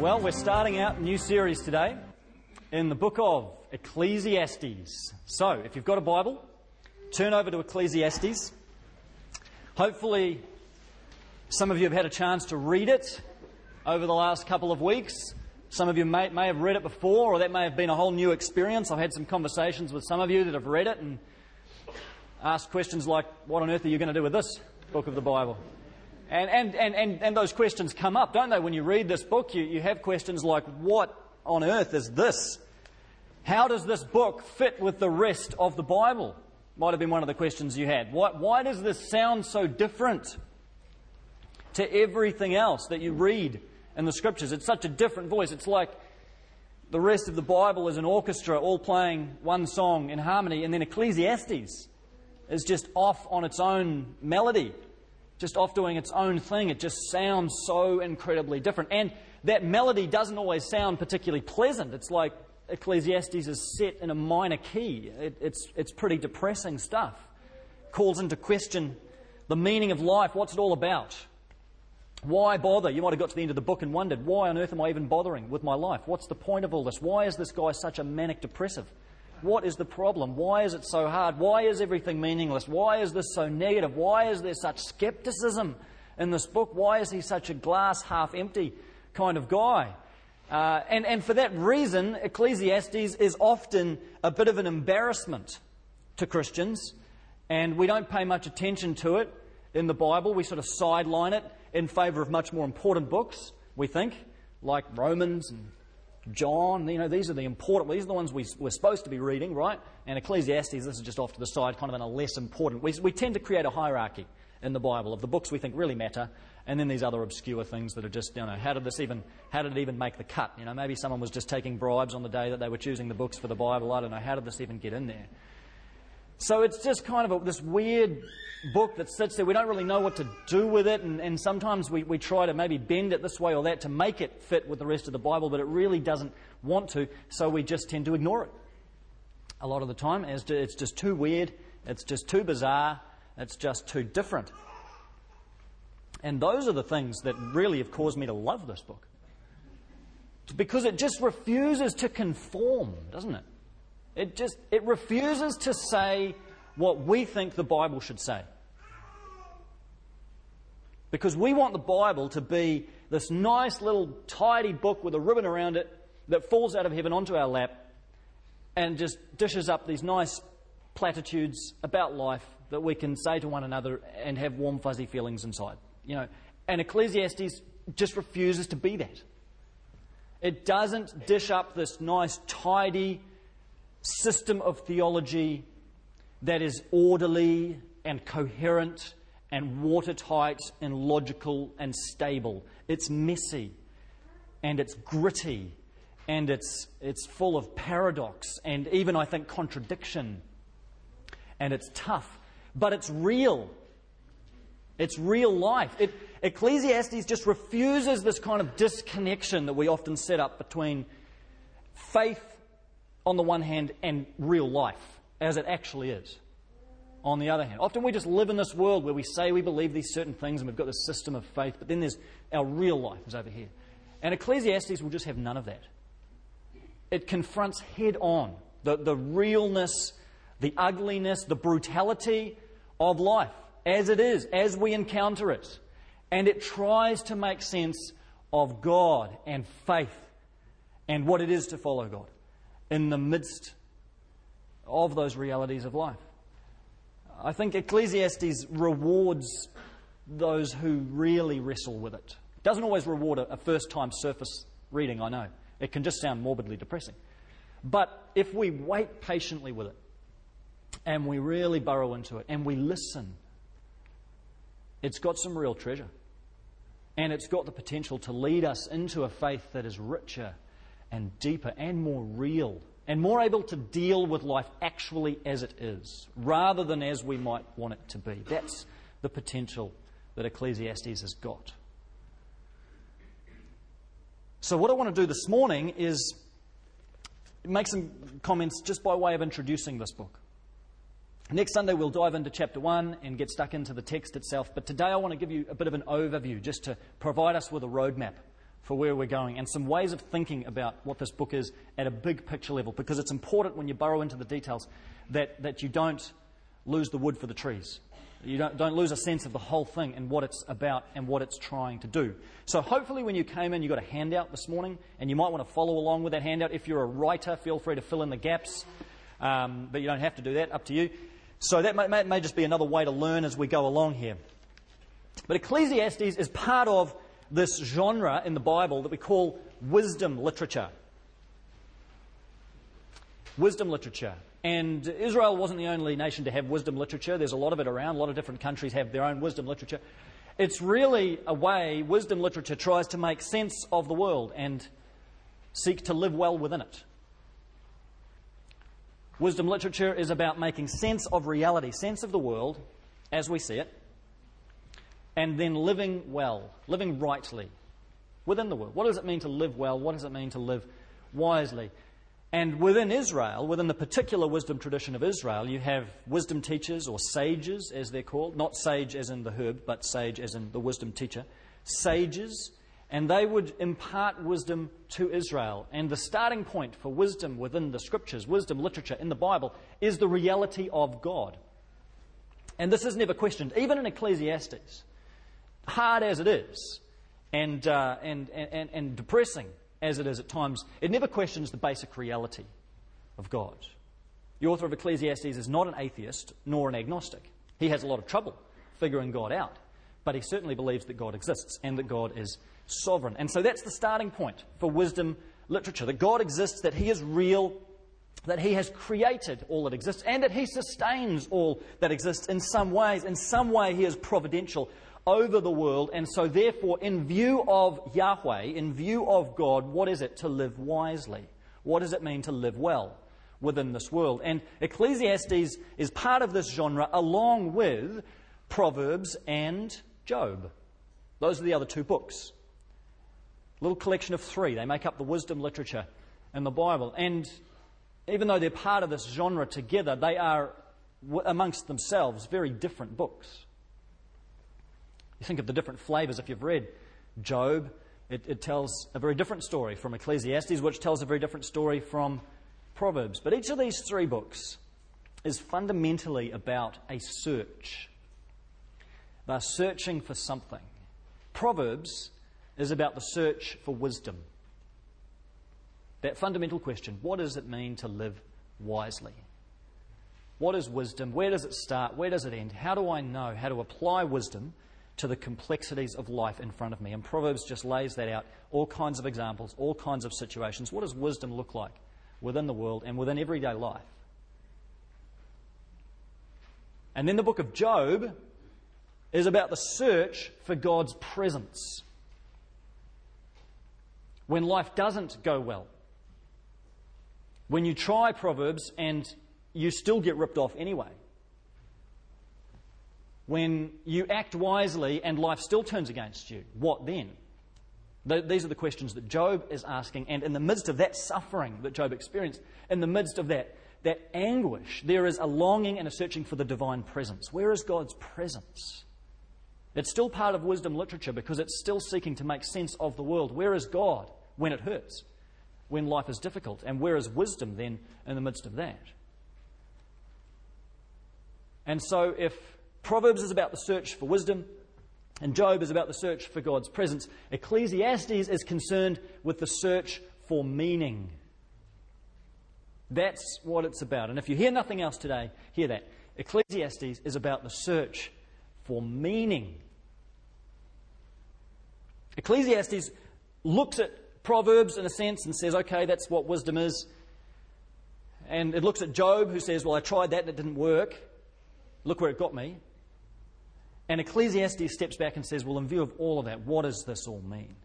Well, we're starting out a new series today in the book of Ecclesiastes. So, if you've got a Bible, turn over to Ecclesiastes. Hopefully, some of you have had a chance to read it over the last couple of weeks. Some of you may, may have read it before, or that may have been a whole new experience. I've had some conversations with some of you that have read it and asked questions like, What on earth are you going to do with this book of the Bible? And, and, and, and, and those questions come up, don't they? When you read this book, you, you have questions like, What on earth is this? How does this book fit with the rest of the Bible? Might have been one of the questions you had. Why, why does this sound so different to everything else that you read in the scriptures? It's such a different voice. It's like the rest of the Bible is an orchestra all playing one song in harmony, and then Ecclesiastes is just off on its own melody just off doing its own thing. It just sounds so incredibly different. And that melody doesn't always sound particularly pleasant. It's like Ecclesiastes is set in a minor key. It, it's, it's pretty depressing stuff. Calls into question the meaning of life. What's it all about? Why bother? You might have got to the end of the book and wondered, why on earth am I even bothering with my life? What's the point of all this? Why is this guy such a manic depressive? What is the problem? Why is it so hard? Why is everything meaningless? Why is this so negative? Why is there such skepticism in this book? Why is he such a glass half empty kind of guy? Uh, and, and for that reason, Ecclesiastes is often a bit of an embarrassment to Christians, and we don't pay much attention to it in the Bible. We sort of sideline it in favour of much more important books, we think, like Romans and John, you know, these are the important, these are the ones we, we're supposed to be reading, right? And Ecclesiastes, this is just off to the side, kind of in a less important. We, we tend to create a hierarchy in the Bible of the books we think really matter, and then these other obscure things that are just, you know, how did this even, how did it even make the cut? You know, maybe someone was just taking bribes on the day that they were choosing the books for the Bible. I don't know. How did this even get in there? So it's just kind of a, this weird book that sits there. We don't really know what to do with it, and, and sometimes we, we try to maybe bend it this way or that to make it fit with the rest of the Bible, but it really doesn't want to, so we just tend to ignore it. A lot of the time, as it's just too weird, it's just too bizarre, it's just too different. And those are the things that really have caused me to love this book. Because it just refuses to conform, doesn't it? It just it refuses to say what we think the Bible should say. Because we want the Bible to be this nice little tidy book with a ribbon around it that falls out of heaven onto our lap and just dishes up these nice platitudes about life that we can say to one another and have warm, fuzzy feelings inside. You know, and Ecclesiastes just refuses to be that. It doesn't dish up this nice, tidy, system of theology that is orderly and coherent and watertight and logical and stable. It's messy and it's gritty and it's, it's full of paradox and even, I think, contradiction. And it's tough, but it's real. It's real life. It, Ecclesiastes just refuses this kind of disconnection that we often set up between faith on the one hand, and real life as it actually is on the other hand. Often we just live in this world where we say we believe these certain things and we've got this system of faith, but then there's our real life is over here. And Ecclesiastes will just have none of that. It confronts head on the, the realness, the ugliness, the brutality of life as it is, as we encounter it. And it tries to make sense of God and faith and what it is to follow God in the midst of those realities of life. I think Ecclesiastes rewards those who really wrestle with it. It doesn't always reward a, first time surface reading, I know. It can just sound morbidly depressing. But if we wait patiently with it, and we really burrow into it, and we listen, it's got some real treasure. And it's got the potential to lead us into a faith that is richer and deeper and more real and more able to deal with life actually as it is rather than as we might want it to be. That's the potential that Ecclesiastes has got. So, what I want to do this morning is make some comments just by way of introducing this book. Next Sunday, we'll dive into chapter 1 and get stuck into the text itself. But today, I want to give you a bit of an overview just to provide us with a roadmap for where we're going and some ways of thinking about what this book is at a big picture level because it's important when you burrow into the details that, that you don't lose the wood for the trees. You don't, don't lose a sense of the whole thing and what it's about and what it's trying to do. So, hopefully, when you came in, you got a handout this morning, and you might want to follow along with that handout. If you're a writer, feel free to fill in the gaps, um, but you don't have to do that, up to you. So, that may, may, may just be another way to learn as we go along here. But Ecclesiastes is part of this genre in the Bible that we call wisdom literature. Wisdom literature. And Israel wasn't the only nation to have wisdom literature. There's a lot of it around. A lot of different countries have their own wisdom literature. It's really a way wisdom literature tries to make sense of the world and seek to live well within it. Wisdom literature is about making sense of reality, sense of the world as we see it, and then living well, living rightly within the world. What does it mean to live well? What does it mean to live wisely? And within Israel, within the particular wisdom tradition of Israel, you have wisdom teachers or sages, as they're called. Not sage as in the herb, but sage as in the wisdom teacher. Sages. And they would impart wisdom to Israel. And the starting point for wisdom within the scriptures, wisdom literature in the Bible, is the reality of God. And this is never questioned, even in Ecclesiastes. Hard as it is, and, uh, and, and, and depressing as it is at times, it never questions the basic reality of God. The author of Ecclesiastes is not an atheist nor an agnostic. He has a lot of trouble figuring God out, but he certainly believes that God exists and that God is sovereign. And so that's the starting point for wisdom literature that God exists, that He is real, that He has created all that exists, and that He sustains all that exists in some ways. In some way, He is providential over the world. And so, therefore, in view of Yahweh, in view of God, what is it to live wisely? What does it mean to live well within this world? And Ecclesiastes is part of this genre along with Proverbs and Job. Those are the other two books. A little collection of three. They make up the wisdom literature in the Bible. And even though they're part of this genre together, they are amongst themselves very different books. You think of the different flavors. If you've read Job, it, it, tells a very different story from Ecclesiastes, which tells a very different story from Proverbs. But each of these three books is fundamentally about a search. They're searching for something. Proverbs is about the search for wisdom. That fundamental question what does it mean to live wisely? What is wisdom? Where does it start? Where does it end? How do I know how to apply wisdom to the complexities of life in front of me. And Proverbs just lays that out all kinds of examples, all kinds of situations. What does wisdom look like within the world and within everyday life? And then the book of Job is about the search for God's presence. When life doesn't go well, when you try Proverbs and you still get ripped off anyway when you act wisely and life still turns against you, what then? These are the questions that Job is asking. And in the midst of that suffering that Job experienced, in the midst of that, that anguish, there is a longing and a searching for the divine presence. Where is God's presence? It's still part of wisdom literature because it's still seeking to make sense of the world. Where is God when it hurts, when life is difficult? And where is wisdom then in the midst of that? And so, if Proverbs is about the search for wisdom, and Job is about the search for God's presence. Ecclesiastes is concerned with the search for meaning. That's what it's about. And if you hear nothing else today, hear that. Ecclesiastes is about the search for meaning. Ecclesiastes looks at Proverbs in a sense and says, okay, that's what wisdom is. And it looks at Job, who says, well, I tried that and it didn't work. Look where it got me. And Ecclesiastes steps back and says, Well, in view of all of that, what does this all mean?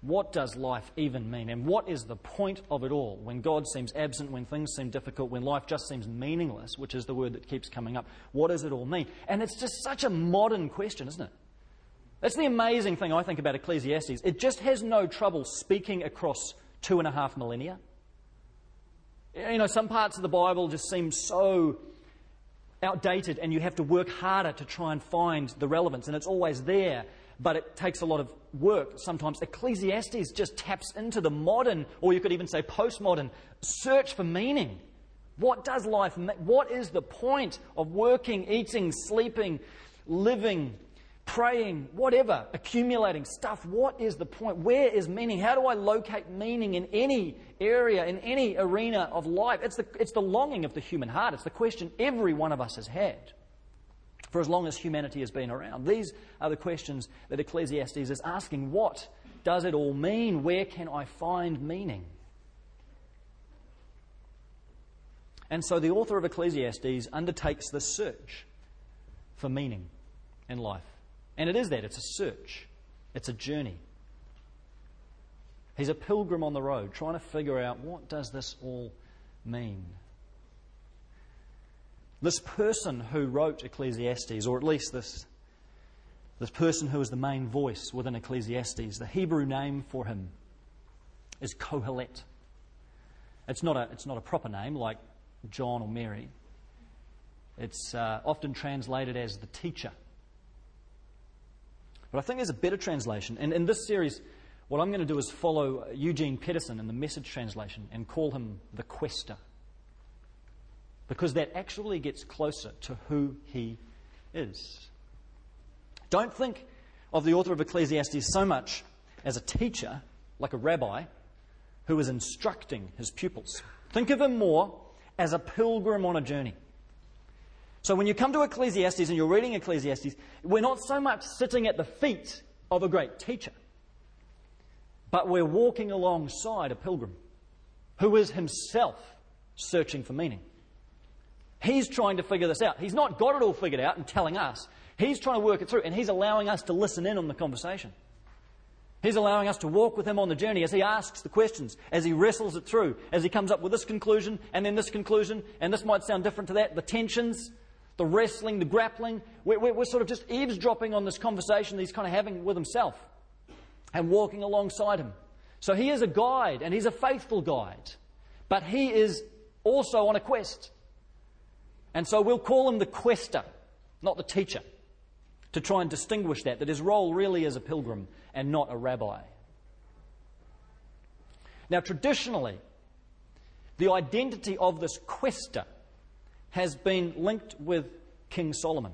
What does life even mean? And what is the point of it all when God seems absent, when things seem difficult, when life just seems meaningless, which is the word that keeps coming up? What does it all mean? And it's just such a modern question, isn't it? That's the amazing thing I think about Ecclesiastes. It just has no trouble speaking across two and a half millennia. You know, some parts of the Bible just seem so outdated and you have to work harder to try and find the relevance, and it's always there. but it takes a lot of work sometimes. Ecclesiastes just taps into the modern, or you could even say postmodern, search for meaning. What does life mean? What is the point of working, eating, sleeping, living, praying, whatever, accumulating stuff? What is the point? Where is meaning? How do I locate meaning in any area, in any arena of life? It's the, it's the longing of the human heart. It's the question every one of us has had for as long as humanity has been around. These are the questions that Ecclesiastes is asking. What does it all mean? Where can I find meaning? And so the author of Ecclesiastes undertakes the search for meaning in life. And it is that it's a search, it's a journey. He's a pilgrim on the road trying to figure out what does this all mean? This person who wrote Ecclesiastes, or at least this, this person who is the main voice within Ecclesiastes, the Hebrew name for him is Kohelet. It's not a, it's not a proper name like John or Mary. It's uh, often translated as the teacher. But I think there's a better translation. And in this series, what I'm going to do is follow Eugene Peterson in the message translation and call him the quester. Because that actually gets closer to who he is. Don't think of the author of Ecclesiastes so much as a teacher, like a rabbi, who is instructing his pupils. Think of him more as a pilgrim on a journey. So when you come to Ecclesiastes and you're reading Ecclesiastes, we're not so much sitting at the feet of a great teacher, but we're walking alongside a pilgrim who is himself searching for meaning. He's trying to figure this out. He's not got it all figured out and telling us. He's trying to work it through, and he's allowing us to listen in on the conversation. He's allowing us to walk with him on the journey as he asks the questions, as he wrestles it through, as he comes up with this conclusion and then this conclusion, and this might sound different to that, the tensions, the wrestling, the grappling. We're, we're, sort of just eavesdropping on this conversation that he's kind of having with himself and walking alongside him. So he is a guide, and he's a faithful guide, but he is also on a quest. And so we'll call him the quester, not the teacher to try and distinguish that, that his role really is a pilgrim and not a rabbi. Now, traditionally, the identity of this quester has been linked with King Solomon.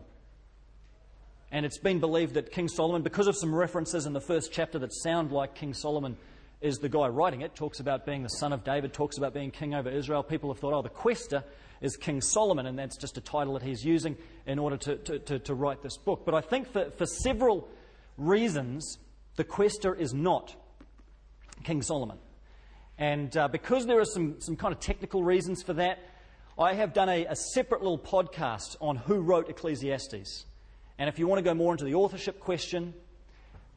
And it's been believed that King Solomon, because of some references in the first chapter that sound like King Solomon is the guy writing it, talks about being the son of David, talks about being king over Israel. People have thought, oh, the quester is King Solomon, and that's just a title that he's using in order to, to, to, to write this book. But I think for, for several reasons, the quester is not King Solomon. And uh, because there are some, some kind of technical reasons for that, I have done a, a separate little podcast on who wrote Ecclesiastes. And if you want to go more into the authorship question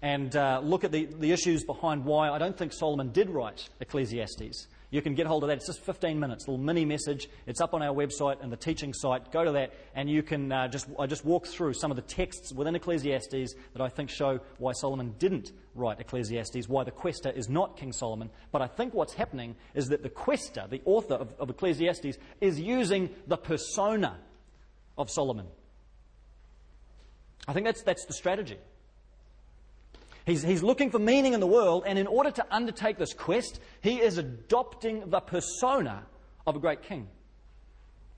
and uh, look at the, the issues behind why I don't think Solomon did write Ecclesiastes, you can get hold of that. It's just 15 minutes, a little mini message. It's up on our website and the teaching site. Go to that, and you can uh, just I just walk through some of the texts within Ecclesiastes that I think show why Solomon didn't write Ecclesiastes, why the quester is not King Solomon. But I think what's happening is that the quester, the author of, of Ecclesiastes, is using the persona of Solomon. I think that's that's the strategy. He's, he's looking for meaning in the world, and in order to undertake this quest, he is adopting the persona of a great king.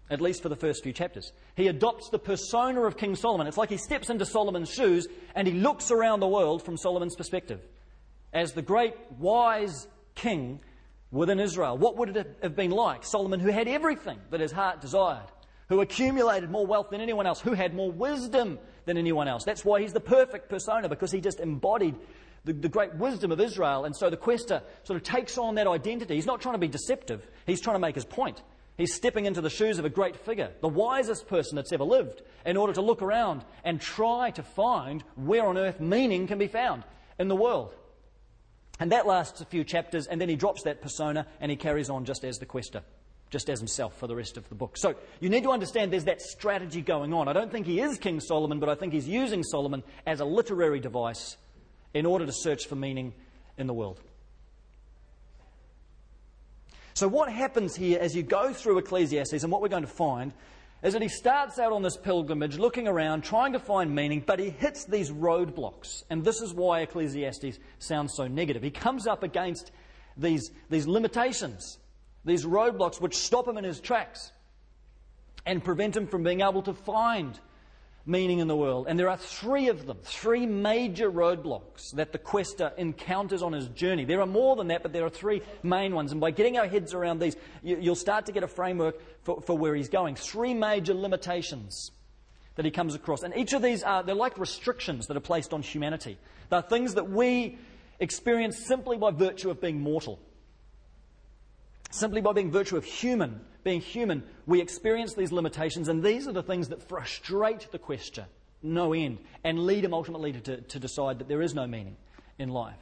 At least for the first few chapters. He adopts the persona of King Solomon. It's like he steps into Solomon's shoes and he looks around the world from Solomon's perspective. As the great, wise king within Israel, what would it have been like? Solomon, who had everything that his heart desired, who accumulated more wealth than anyone else, who had more wisdom than anyone else. That's why he's the perfect persona, because he just embodied the, the, great wisdom of Israel. And so the quester sort of takes on that identity. He's not trying to be deceptive, he's trying to make his point. He's stepping into the shoes of a great figure, the wisest person that's ever lived, in order to look around and try to find where on earth meaning can be found in the world. And that lasts a few chapters, and then he drops that persona and he carries on just as the quester just as himself for the rest of the book. So you need to understand there's that strategy going on. I don't think he is King Solomon, but I think he's using Solomon as a literary device in order to search for meaning in the world. So, what happens here as you go through Ecclesiastes, and what we're going to find is that he starts out on this pilgrimage looking around, trying to find meaning, but he hits these roadblocks. And this is why Ecclesiastes sounds so negative. He comes up against these, these limitations, these roadblocks which stop him in his tracks and prevent him from being able to find meaning in the world. And there are three of them, three major roadblocks that the quester encounters on his journey. There are more than that, but there are three main ones. And by getting our heads around these, you'll start to get a framework for, for where he's going. Three major limitations that he comes across. And each of these are, they're like restrictions that are placed on humanity. They're things that we experience simply by virtue of being mortal. Simply by being virtue of human being human, we experience these limitations, and these are the things that frustrate the quester no end and lead him ultimately to, to decide that there is no meaning in life.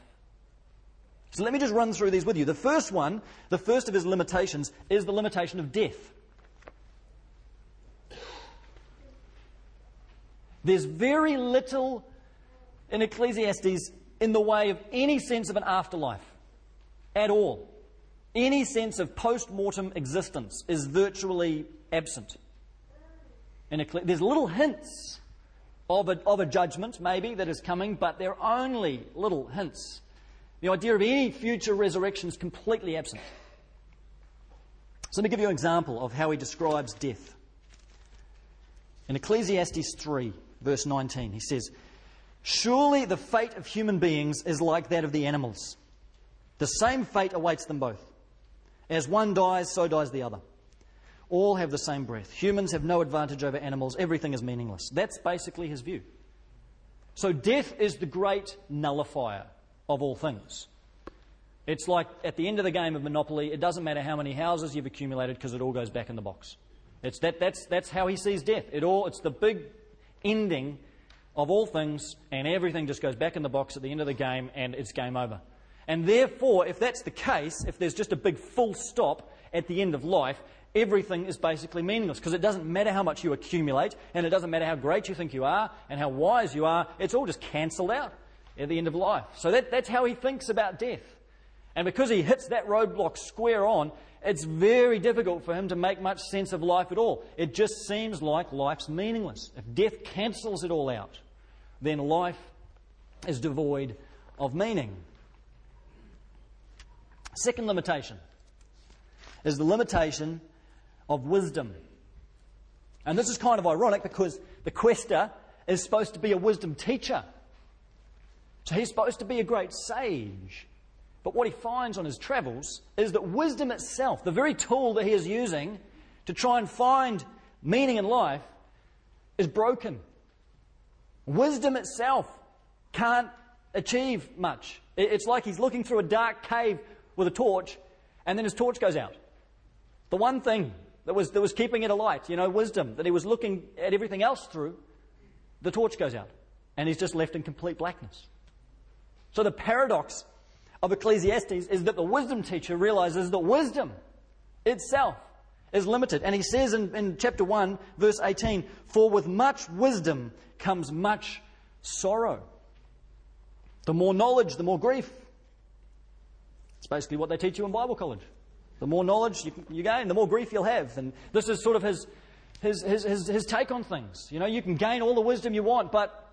So let me just run through these with you. The first one, the first of his limitations, is the limitation of death. There's very little in Ecclesiastes in the way of any sense of an afterlife at all. Any sense of post mortem existence is virtually absent. There's little hints of a, of a judgment, maybe, that is coming, but they're only little hints. The idea of any future resurrection is completely absent. So let me give you an example of how he describes death. In Ecclesiastes 3, verse 19, he says, Surely the fate of human beings is like that of the animals. The same fate awaits them both. As one dies, so dies the other. All have the same breath. Humans have no advantage over animals. Everything is meaningless. That's basically his view. So death is the great nullifier of all things. It's like at the end of the game of Monopoly, it doesn't matter how many houses you've accumulated because it all goes back in the box. It's that, that's, that's how he sees death. It all, it's the big ending of all things, and everything just goes back in the box at the end of the game, and it's game over. And therefore, if that's the case, if there's just a big full stop at the end of life, everything is basically meaningless because it doesn't matter how much you accumulate and it doesn't matter how great you think you are and how wise you are, it's all just cancelled out at the end of life. So that, that's how he thinks about death. And because he hits that roadblock square on, it's very difficult for him to make much sense of life at all. It just seems like life's meaningless. If death cancels it all out, then life is devoid of meaning. Second limitation is the limitation of wisdom. And this is kind of ironic because the quester is supposed to be a wisdom teacher. So he's supposed to be a great sage. But what he finds on his travels is that wisdom itself, the very tool that he is using to try and find meaning in life, is broken. Wisdom itself can't achieve much. It's like he's looking through a dark cave with a torch, and then his torch goes out. The one thing that was, that was keeping it alight, you know, wisdom, that he was looking at everything else through, the torch goes out, and he's just left in complete blackness. So the paradox of Ecclesiastes is that the wisdom teacher realizes that wisdom itself is limited. And he says in, in chapter 1, verse 18, For with much wisdom comes much sorrow. The more knowledge, the more grief. It's basically what they teach you in Bible college. The more knowledge you, you gain, the more grief you'll have. And this is sort of his, his, his, his, his take on things. You know, you can gain all the wisdom you want, but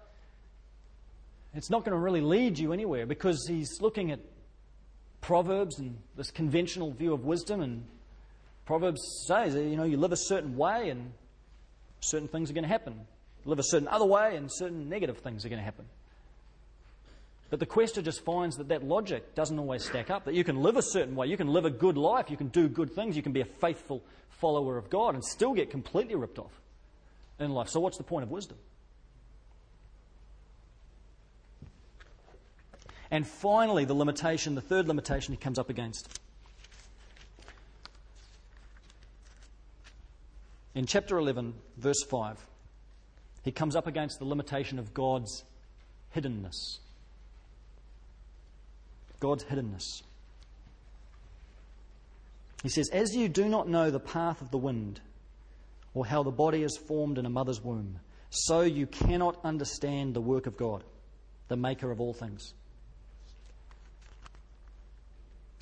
it's not going to really lead you anywhere because he's looking at Proverbs and this conventional view of wisdom. And Proverbs says, you know, you live a certain way and certain things are going to happen. You live a certain other way and certain negative things are going to happen. But the quester just finds that that logic doesn't always stack up, that you can live a certain way, you can live a good life, you can do good things, you can be a faithful follower of God and still get completely ripped off in life. So, what's the point of wisdom? And finally, the limitation, the third limitation he comes up against. In chapter 11, verse 5, he comes up against the limitation of God's hiddenness. God's hiddenness. He says, As you do not know the path of the wind, or how the body is formed in a mother's womb, so you cannot understand the work of God, the maker of all things.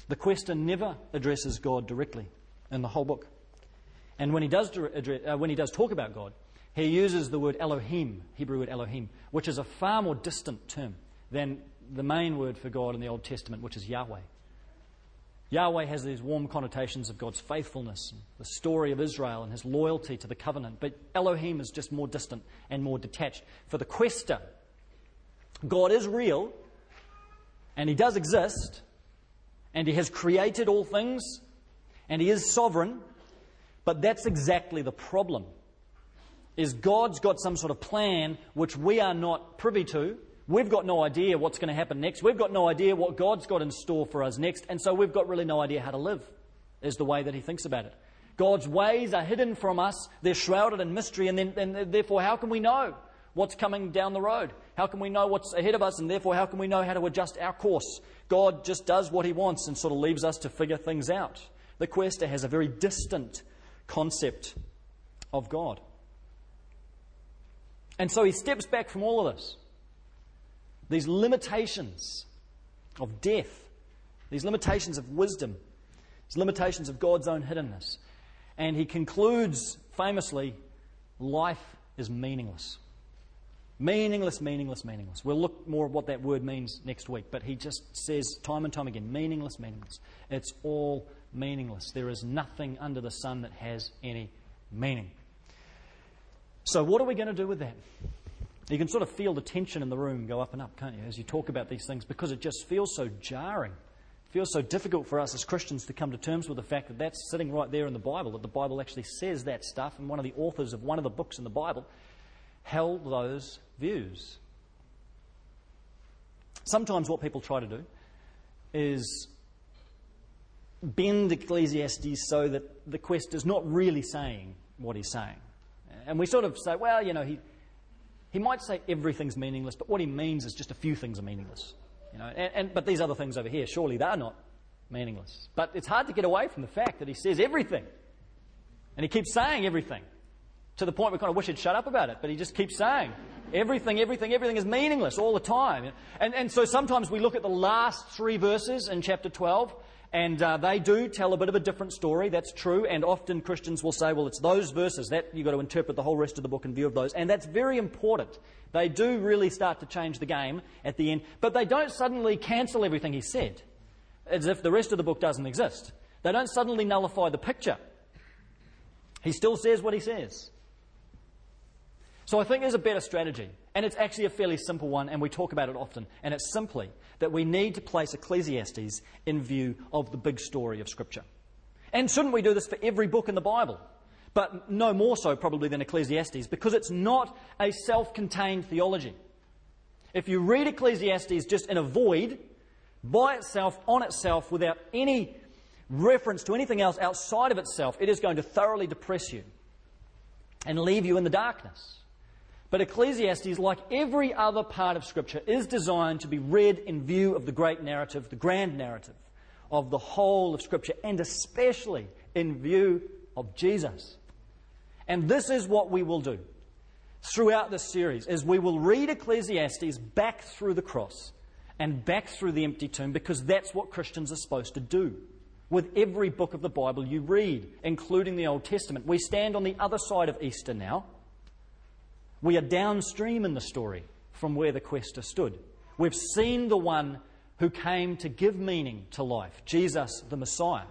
The quester never addresses God directly in the whole book. And when he does, uh, when he does talk about God, he uses the word Elohim, Hebrew word Elohim, which is a far more distant term than the main word for God in the Old Testament, which is Yahweh. Yahweh has these warm connotations of God's faithfulness, the story of Israel and his loyalty to the covenant, but Elohim is just more distant and more detached. For the quester, God is real, and he does exist, and he has created all things, and he is sovereign, but that's exactly the problem. Is God's got some sort of plan which we are not privy to, We've got no idea what's going to happen next. We've got no idea what God's got in store for us next. And so we've got really no idea how to live, is the way that he thinks about it. God's ways are hidden from us, they're shrouded in mystery, and, then, and therefore, how can we know what's coming down the road? How can we know what's ahead of us, and therefore, how can we know how to adjust our course? God just does what he wants and sort of leaves us to figure things out. The quester has a very distant concept of God. And so he steps back from all of this these limitations of death, these limitations of wisdom, these limitations of God's own hiddenness. And he concludes famously life is meaningless. Meaningless, meaningless, meaningless. We'll look more at what that word means next week, but he just says time and time again meaningless, meaningless. It's all meaningless. There is nothing under the sun that has any meaning. So, what are we going to do with that? You can sort of feel the tension in the room go up and up, can't you, as you talk about these things, because it just feels so jarring. It feels so difficult for us as Christians to come to terms with the fact that that's sitting right there in the Bible, that the Bible actually says that stuff, and one of the authors of one of the books in the Bible held those views. Sometimes what people try to do is bend Ecclesiastes so that the quest is not really saying what he's saying. And we sort of say, well, you know, he, he might say everything's meaningless, but what he means is just a few things are meaningless. You know, and, and, but these other things over here, surely they're not meaningless. But it's hard to get away from the fact that he says everything. And he keeps saying everything to the point we kind of wish he'd shut up about it, but he just keeps saying everything, everything, everything is meaningless all the time. And, and so sometimes we look at the last three verses in chapter 12 and uh, they do tell a bit of a different story, that's true. And often Christians will say, well, it's those verses that you've got to interpret the whole rest of the book in view of those. And that's very important. They do really start to change the game at the end. But they don't suddenly cancel everything he said, as if the rest of the book doesn't exist. They don't suddenly nullify the picture. He still says what he says. So I think there's a better strategy. And it's actually a fairly simple one, and we talk about it often. And it's simply that we need to place Ecclesiastes in view of the big story of Scripture. And shouldn't we do this for every book in the Bible? But no more so, probably, than Ecclesiastes, because it's not a self contained theology. If you read Ecclesiastes just in a void, by itself, on itself, without any reference to anything else outside of itself, it is going to thoroughly depress you and leave you in the darkness. But Ecclesiastes, like every other part of Scripture, is designed to be read in view of the great narrative, the grand narrative of the whole of Scripture, and especially in view of Jesus. And this is what we will do throughout this series, is we will read Ecclesiastes back through the cross and back through the empty tomb, because that's what Christians are supposed to do. With every book of the Bible you read, including the Old Testament. We stand on the other side of Easter now we are downstream in the story from where the quester stood. We've seen the one who came to give meaning to life, Jesus the Messiah.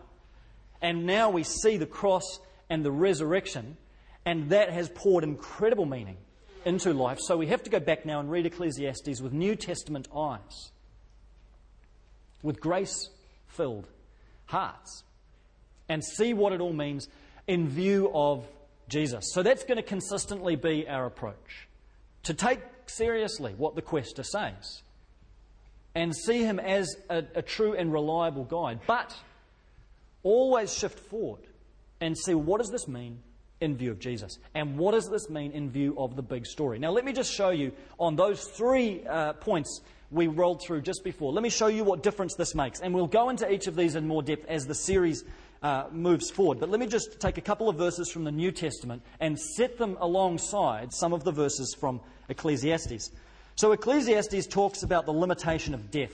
And now we see the cross and the resurrection, and that has poured incredible meaning into life. So we have to go back now and read Ecclesiastes with New Testament eyes, with grace filled hearts, and see what it all means in view of Jesus. So that's going to consistently be our approach. To take seriously what the quester says and see him as a, a true and reliable guide, but always shift forward and see what does this mean in view of Jesus? And what does this mean in view of the big story? Now, let me just show you on those three uh, points we rolled through just before. Let me show you what difference this makes. And we'll go into each of these in more depth as the series uh, moves forward. But let me just take a couple of verses from the New Testament and set them alongside some of the verses from Ecclesiastes. So, Ecclesiastes talks about the limitation of death.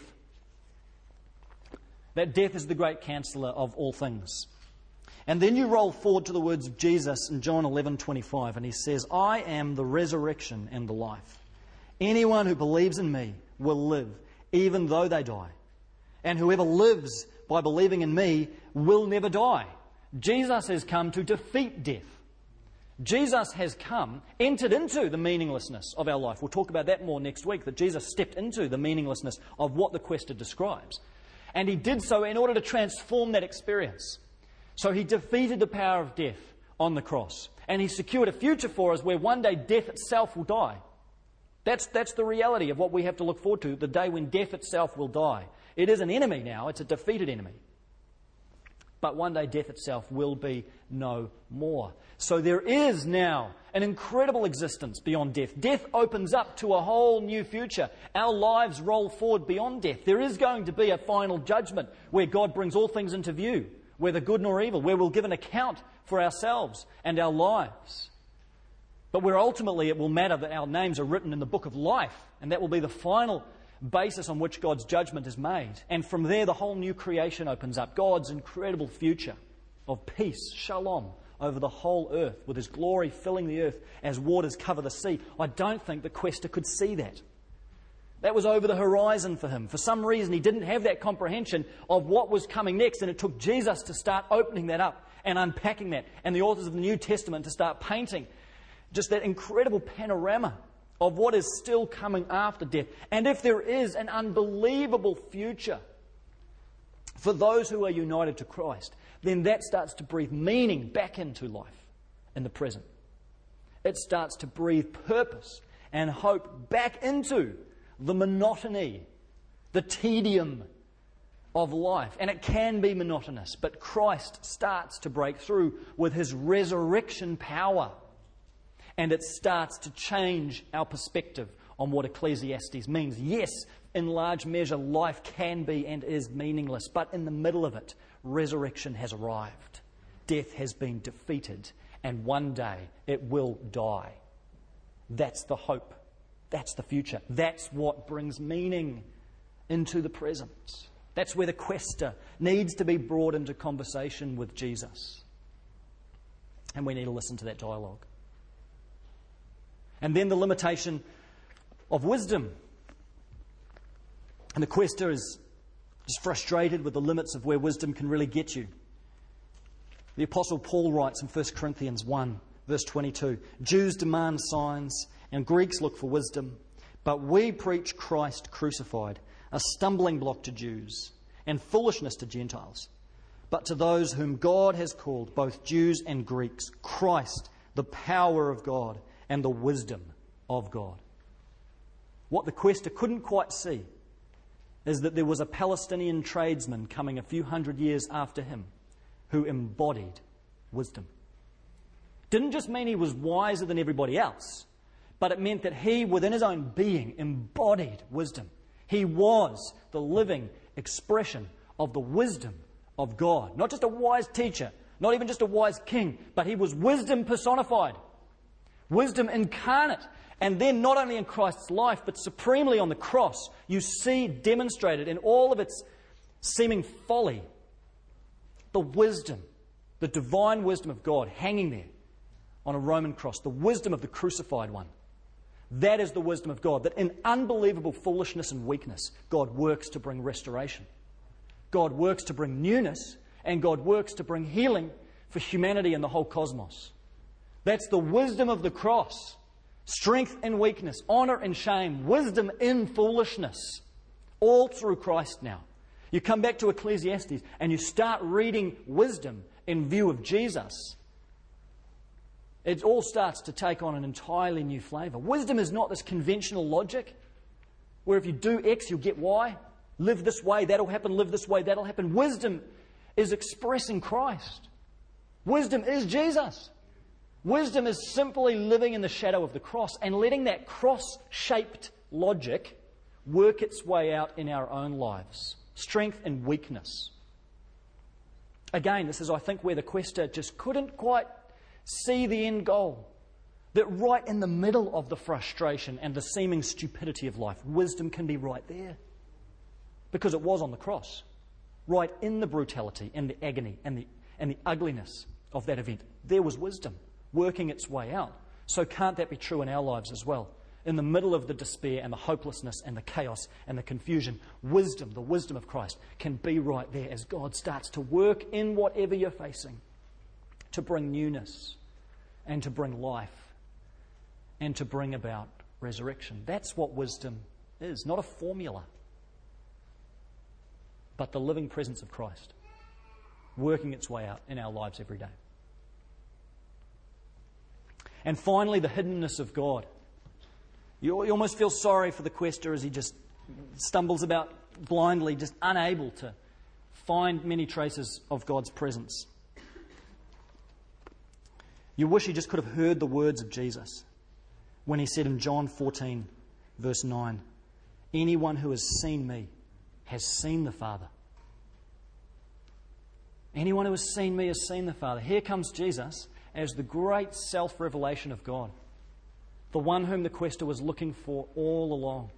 That death is the great counselor of all things. And then you roll forward to the words of Jesus in John 11 25, and he says, I am the resurrection and the life. Anyone who believes in me will live, even though they die. And whoever lives by believing in me will never die. Jesus has come to defeat death. Jesus has come, entered into the meaninglessness of our life. We'll talk about that more next week, that Jesus stepped into the meaninglessness of what the quester describes. And he did so in order to transform that experience. So he defeated the power of death on the cross. And he secured a future for us where one day death itself will die. That's, that's the reality of what we have to look forward to the day when death itself will die. It is an enemy now, it's a defeated enemy. But one day death itself will be no more. So there is now an incredible existence beyond death. Death opens up to a whole new future. Our lives roll forward beyond death. There is going to be a final judgment where God brings all things into view whether good nor evil, where we'll give an account for ourselves and our lives. But where ultimately it will matter that our names are written in the book of life, and that will be the final basis on which God's judgment is made. And from there, the whole new creation opens up God's incredible future of peace, shalom, over the whole earth, with His glory filling the earth as waters cover the sea. I don't think the quester could see that. That was over the horizon for him. For some reason, he didn't have that comprehension of what was coming next, and it took Jesus to start opening that up and unpacking that, and the authors of the New Testament to start painting just that incredible panorama of what is still coming after death. And if there is an unbelievable future for those who are united to Christ, then that starts to breathe meaning back into life in the present. It starts to breathe purpose and hope back into the monotony, the tedium of life. And it can be monotonous, but Christ starts to break through with his resurrection power. And it starts to change our perspective on what Ecclesiastes means. Yes, in large measure, life can be and is meaningless, but in the middle of it, resurrection has arrived. Death has been defeated, and one day it will die. That's the hope that's the future. That's what brings meaning into the present. That's where the quester needs to be brought into conversation with Jesus. And we need to listen to that dialogue. And then the limitation of wisdom. And the quester is just frustrated with the limits of where wisdom can really get you. The Apostle Paul writes in 1 Corinthians 1, verse 22 Jews demand signs and Greeks look for wisdom. But we preach Christ crucified, a stumbling block to Jews and foolishness to Gentiles. But to those whom God has called, both Jews and Greeks, Christ, the power of God and the wisdom of God. What the quester couldn't quite see is that there was a Palestinian tradesman coming a few hundred years after him who embodied wisdom. Didn't just mean he was wiser than everybody else, but it meant that he, within his own being, embodied wisdom. He was the living expression of the wisdom of God. Not just a wise teacher, not even just a wise king, but he was wisdom personified, wisdom incarnate. And then, not only in Christ's life, but supremely on the cross, you see demonstrated in all of its seeming folly the wisdom, the divine wisdom of God hanging there on a Roman cross, the wisdom of the crucified one. That is the wisdom of God, that in unbelievable foolishness and weakness, God works to bring restoration. God works to bring newness, and God works to bring healing for humanity and the whole cosmos. That's the wisdom of the cross. Strength and weakness, honor and shame, wisdom in foolishness, all through Christ now. You come back to Ecclesiastes and you start reading wisdom in view of Jesus it all starts to take on an entirely new flavour. Wisdom is not this conventional logic where if you do X, you'll get Y. Live this way, that'll happen. Live this way, that'll happen. Wisdom is expressing Christ. Wisdom is Jesus. Wisdom is simply living in the shadow of the cross and letting that cross shaped logic work its way out in our own lives. Strength and weakness. Again, this is, I think, where the quester just couldn't quite see the end goal. That right in the middle of the frustration and the seeming stupidity of life, wisdom can be right there. Because it was on the cross. Right in the brutality and the agony and the, and the ugliness of that event, there was wisdom working its way out. So, can't that be true in our lives as well? In the middle of the despair and the hopelessness and the chaos and the confusion, wisdom, the wisdom of Christ, can be right there as God starts to work in whatever you're facing to bring newness and to bring life and to bring about resurrection. That's what wisdom is, not a formula, but the living presence of Christ working its way out in our lives every day. And finally, the hiddenness of God. You, you almost feel sorry for the quester as he just stumbles about blindly, just unable to find many traces of God's presence. You wish he just could have heard the words of Jesus when he said in John 14, verse 9, Anyone who has seen me has seen the Father. Anyone who has seen me has seen the Father. Here comes Jesus as the great self revelation of God, the one whom the quester was looking for all along,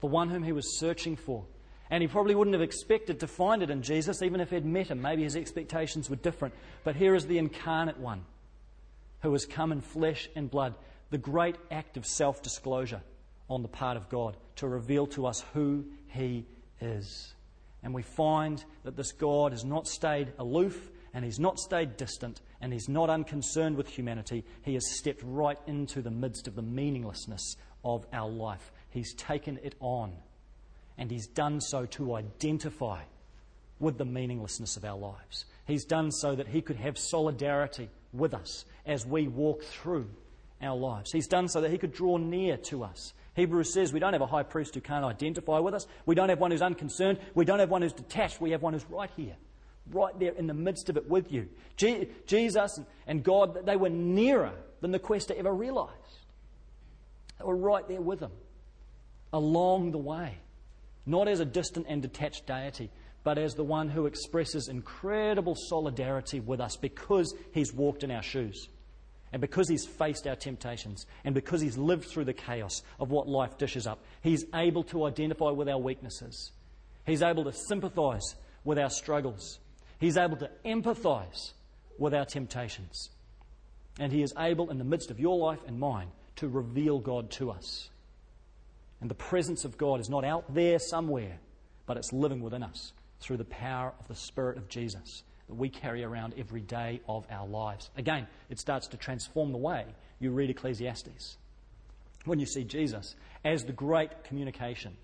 the one whom he was searching for. And he probably wouldn't have expected to find it in Jesus, even if he'd met him. Maybe his expectations were different. But here is the incarnate one who has come in flesh and blood, the great act of self disclosure on the part of God to reveal to us who he is. And we find that this God has not stayed aloof and he's not stayed distant and he's not unconcerned with humanity. He has stepped right into the midst of the meaninglessness of our life. He's taken it on and he's done so to identify with the meaninglessness of our lives. He's done so that he could have solidarity with us as we walk through our lives. He's done so that he could draw near to us Hebrews says we don't have a high priest who can't identify with us. We don't have one who's unconcerned. We don't have one who's detached. We have one who's right here, right there in the midst of it with you. Je- Jesus and God, they were nearer than the quester ever realized. They were right there with him along the way, not as a distant and detached deity, but as the one who expresses incredible solidarity with us because he's walked in our shoes. And because he's faced our temptations and because he's lived through the chaos of what life dishes up, he's able to identify with our weaknesses. He's able to sympathize with our struggles. He's able to empathize with our temptations. And he is able, in the midst of your life and mine, to reveal God to us. And the presence of God is not out there somewhere, but it's living within us through the power of the Spirit of Jesus that we carry around every day of our lives. Again, it starts to transform the way you read Ecclesiastes. When you see Jesus as the great communication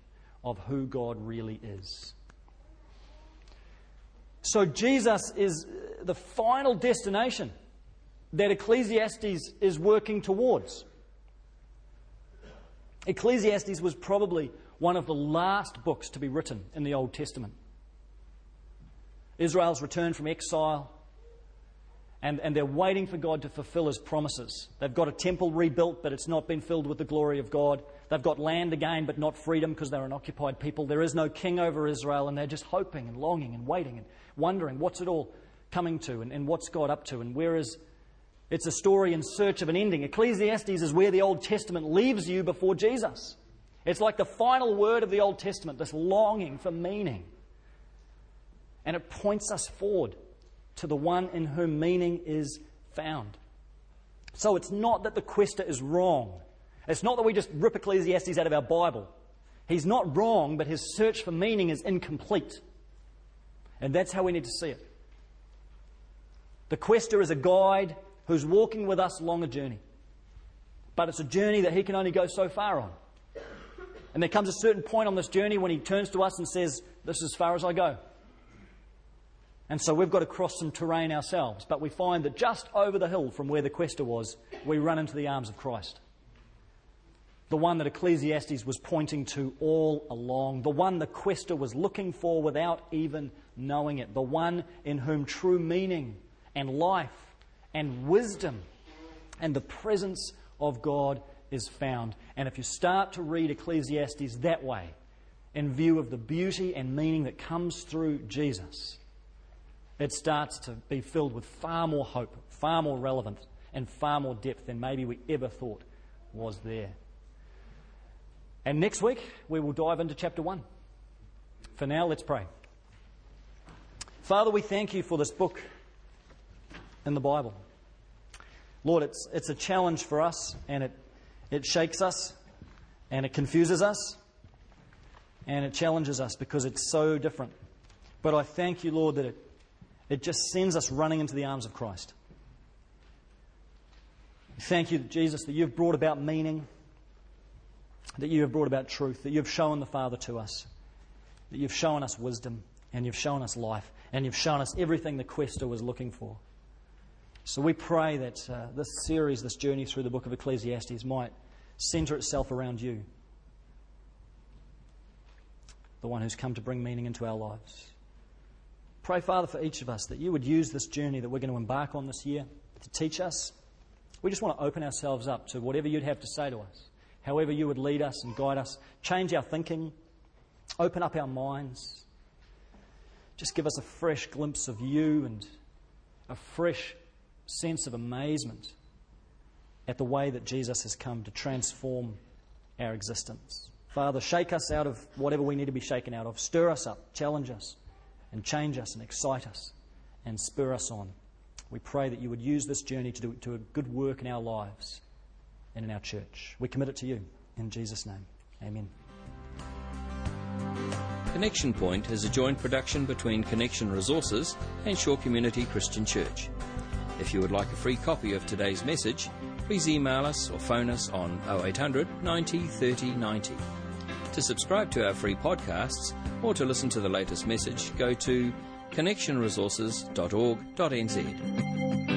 of who God really is. So, Jesus is the final destination that Ecclesiastes is working towards. Ecclesiastes was probably one of the last books to be written in the Old Testament. Israel's returned from exile, and, and they're waiting for God to fulfill his promises. They've got a temple rebuilt, but it's not been filled with the glory of God. They've got land again, but not freedom because they're an occupied people. There is no king over Israel, and they're just hoping and longing and waiting and wondering what's it all coming to and, and what's God up to and where is. It's a story in search of an ending. Ecclesiastes is where the Old Testament leaves you before Jesus. It's like the final word of the Old Testament, this longing for meaning. And it points us forward to the one in whom meaning is found. So it's not that the quester is wrong. It's not that we just rip Ecclesiastes out of our Bible. He's not wrong, but his search for meaning is incomplete. And that's how we need to see it. The quester is a guide who's walking with us along a journey. But it's a journey that he can only go so far on. And there comes a certain point on this journey when he turns to us and says, This is as far as I go. And so we've got to cross some terrain ourselves. But we find that just over the hill from where the quester was, we run into the arms of Christ. The one that Ecclesiastes was pointing to all along. The one the quester was looking for without even knowing it. The one in whom true meaning and life and wisdom and the presence of God is found. And if you start to read Ecclesiastes that way, in view of the beauty and meaning that comes through Jesus, it starts to be filled with far more hope, far more relevance, and far more depth than maybe we ever thought was there. And next week, we will dive into chapter 1. For now, let's pray. Father, we thank you for this book in the Bible. Lord, it's, it's a challenge for us, and it, it shakes us, and it confuses us, and it challenges us because it's so different. But I thank you, Lord, that it, it just sends us running into the arms of Christ. Thank you, Jesus, that you've brought about meaning, that you have brought about truth, that you've shown the Father to us, that you've shown us wisdom, and you've shown us life, and you've shown us everything the quester was looking for. So we pray that uh, this series, this journey through the book of Ecclesiastes, might center itself around you, the one who's come to bring meaning into our lives. Pray, Father, for each of us that you would use this journey that we're going to embark on this year to teach us. We just want to open ourselves up to whatever you'd have to say to us, however you would lead us and guide us, change our thinking, open up our minds. Just give us a fresh glimpse of you and a fresh sense of amazement at the way that Jesus has come to transform our existence. Father, shake us out of whatever we need to be shaken out of. Stir us up, challenge us, and change us and excite us and spur us on. We pray that you would use this journey to do to a good work in our lives and in our church. We commit it to you in Jesus' name. Amen. Connection Point is a joint production between Connection Resources and Shore Community Christian Church. If you would like a free copy of today's message, please email us or phone us on 0800 90 30 90. To subscribe to our free podcasts or to listen to the latest message, go to connectionresources.org.nz.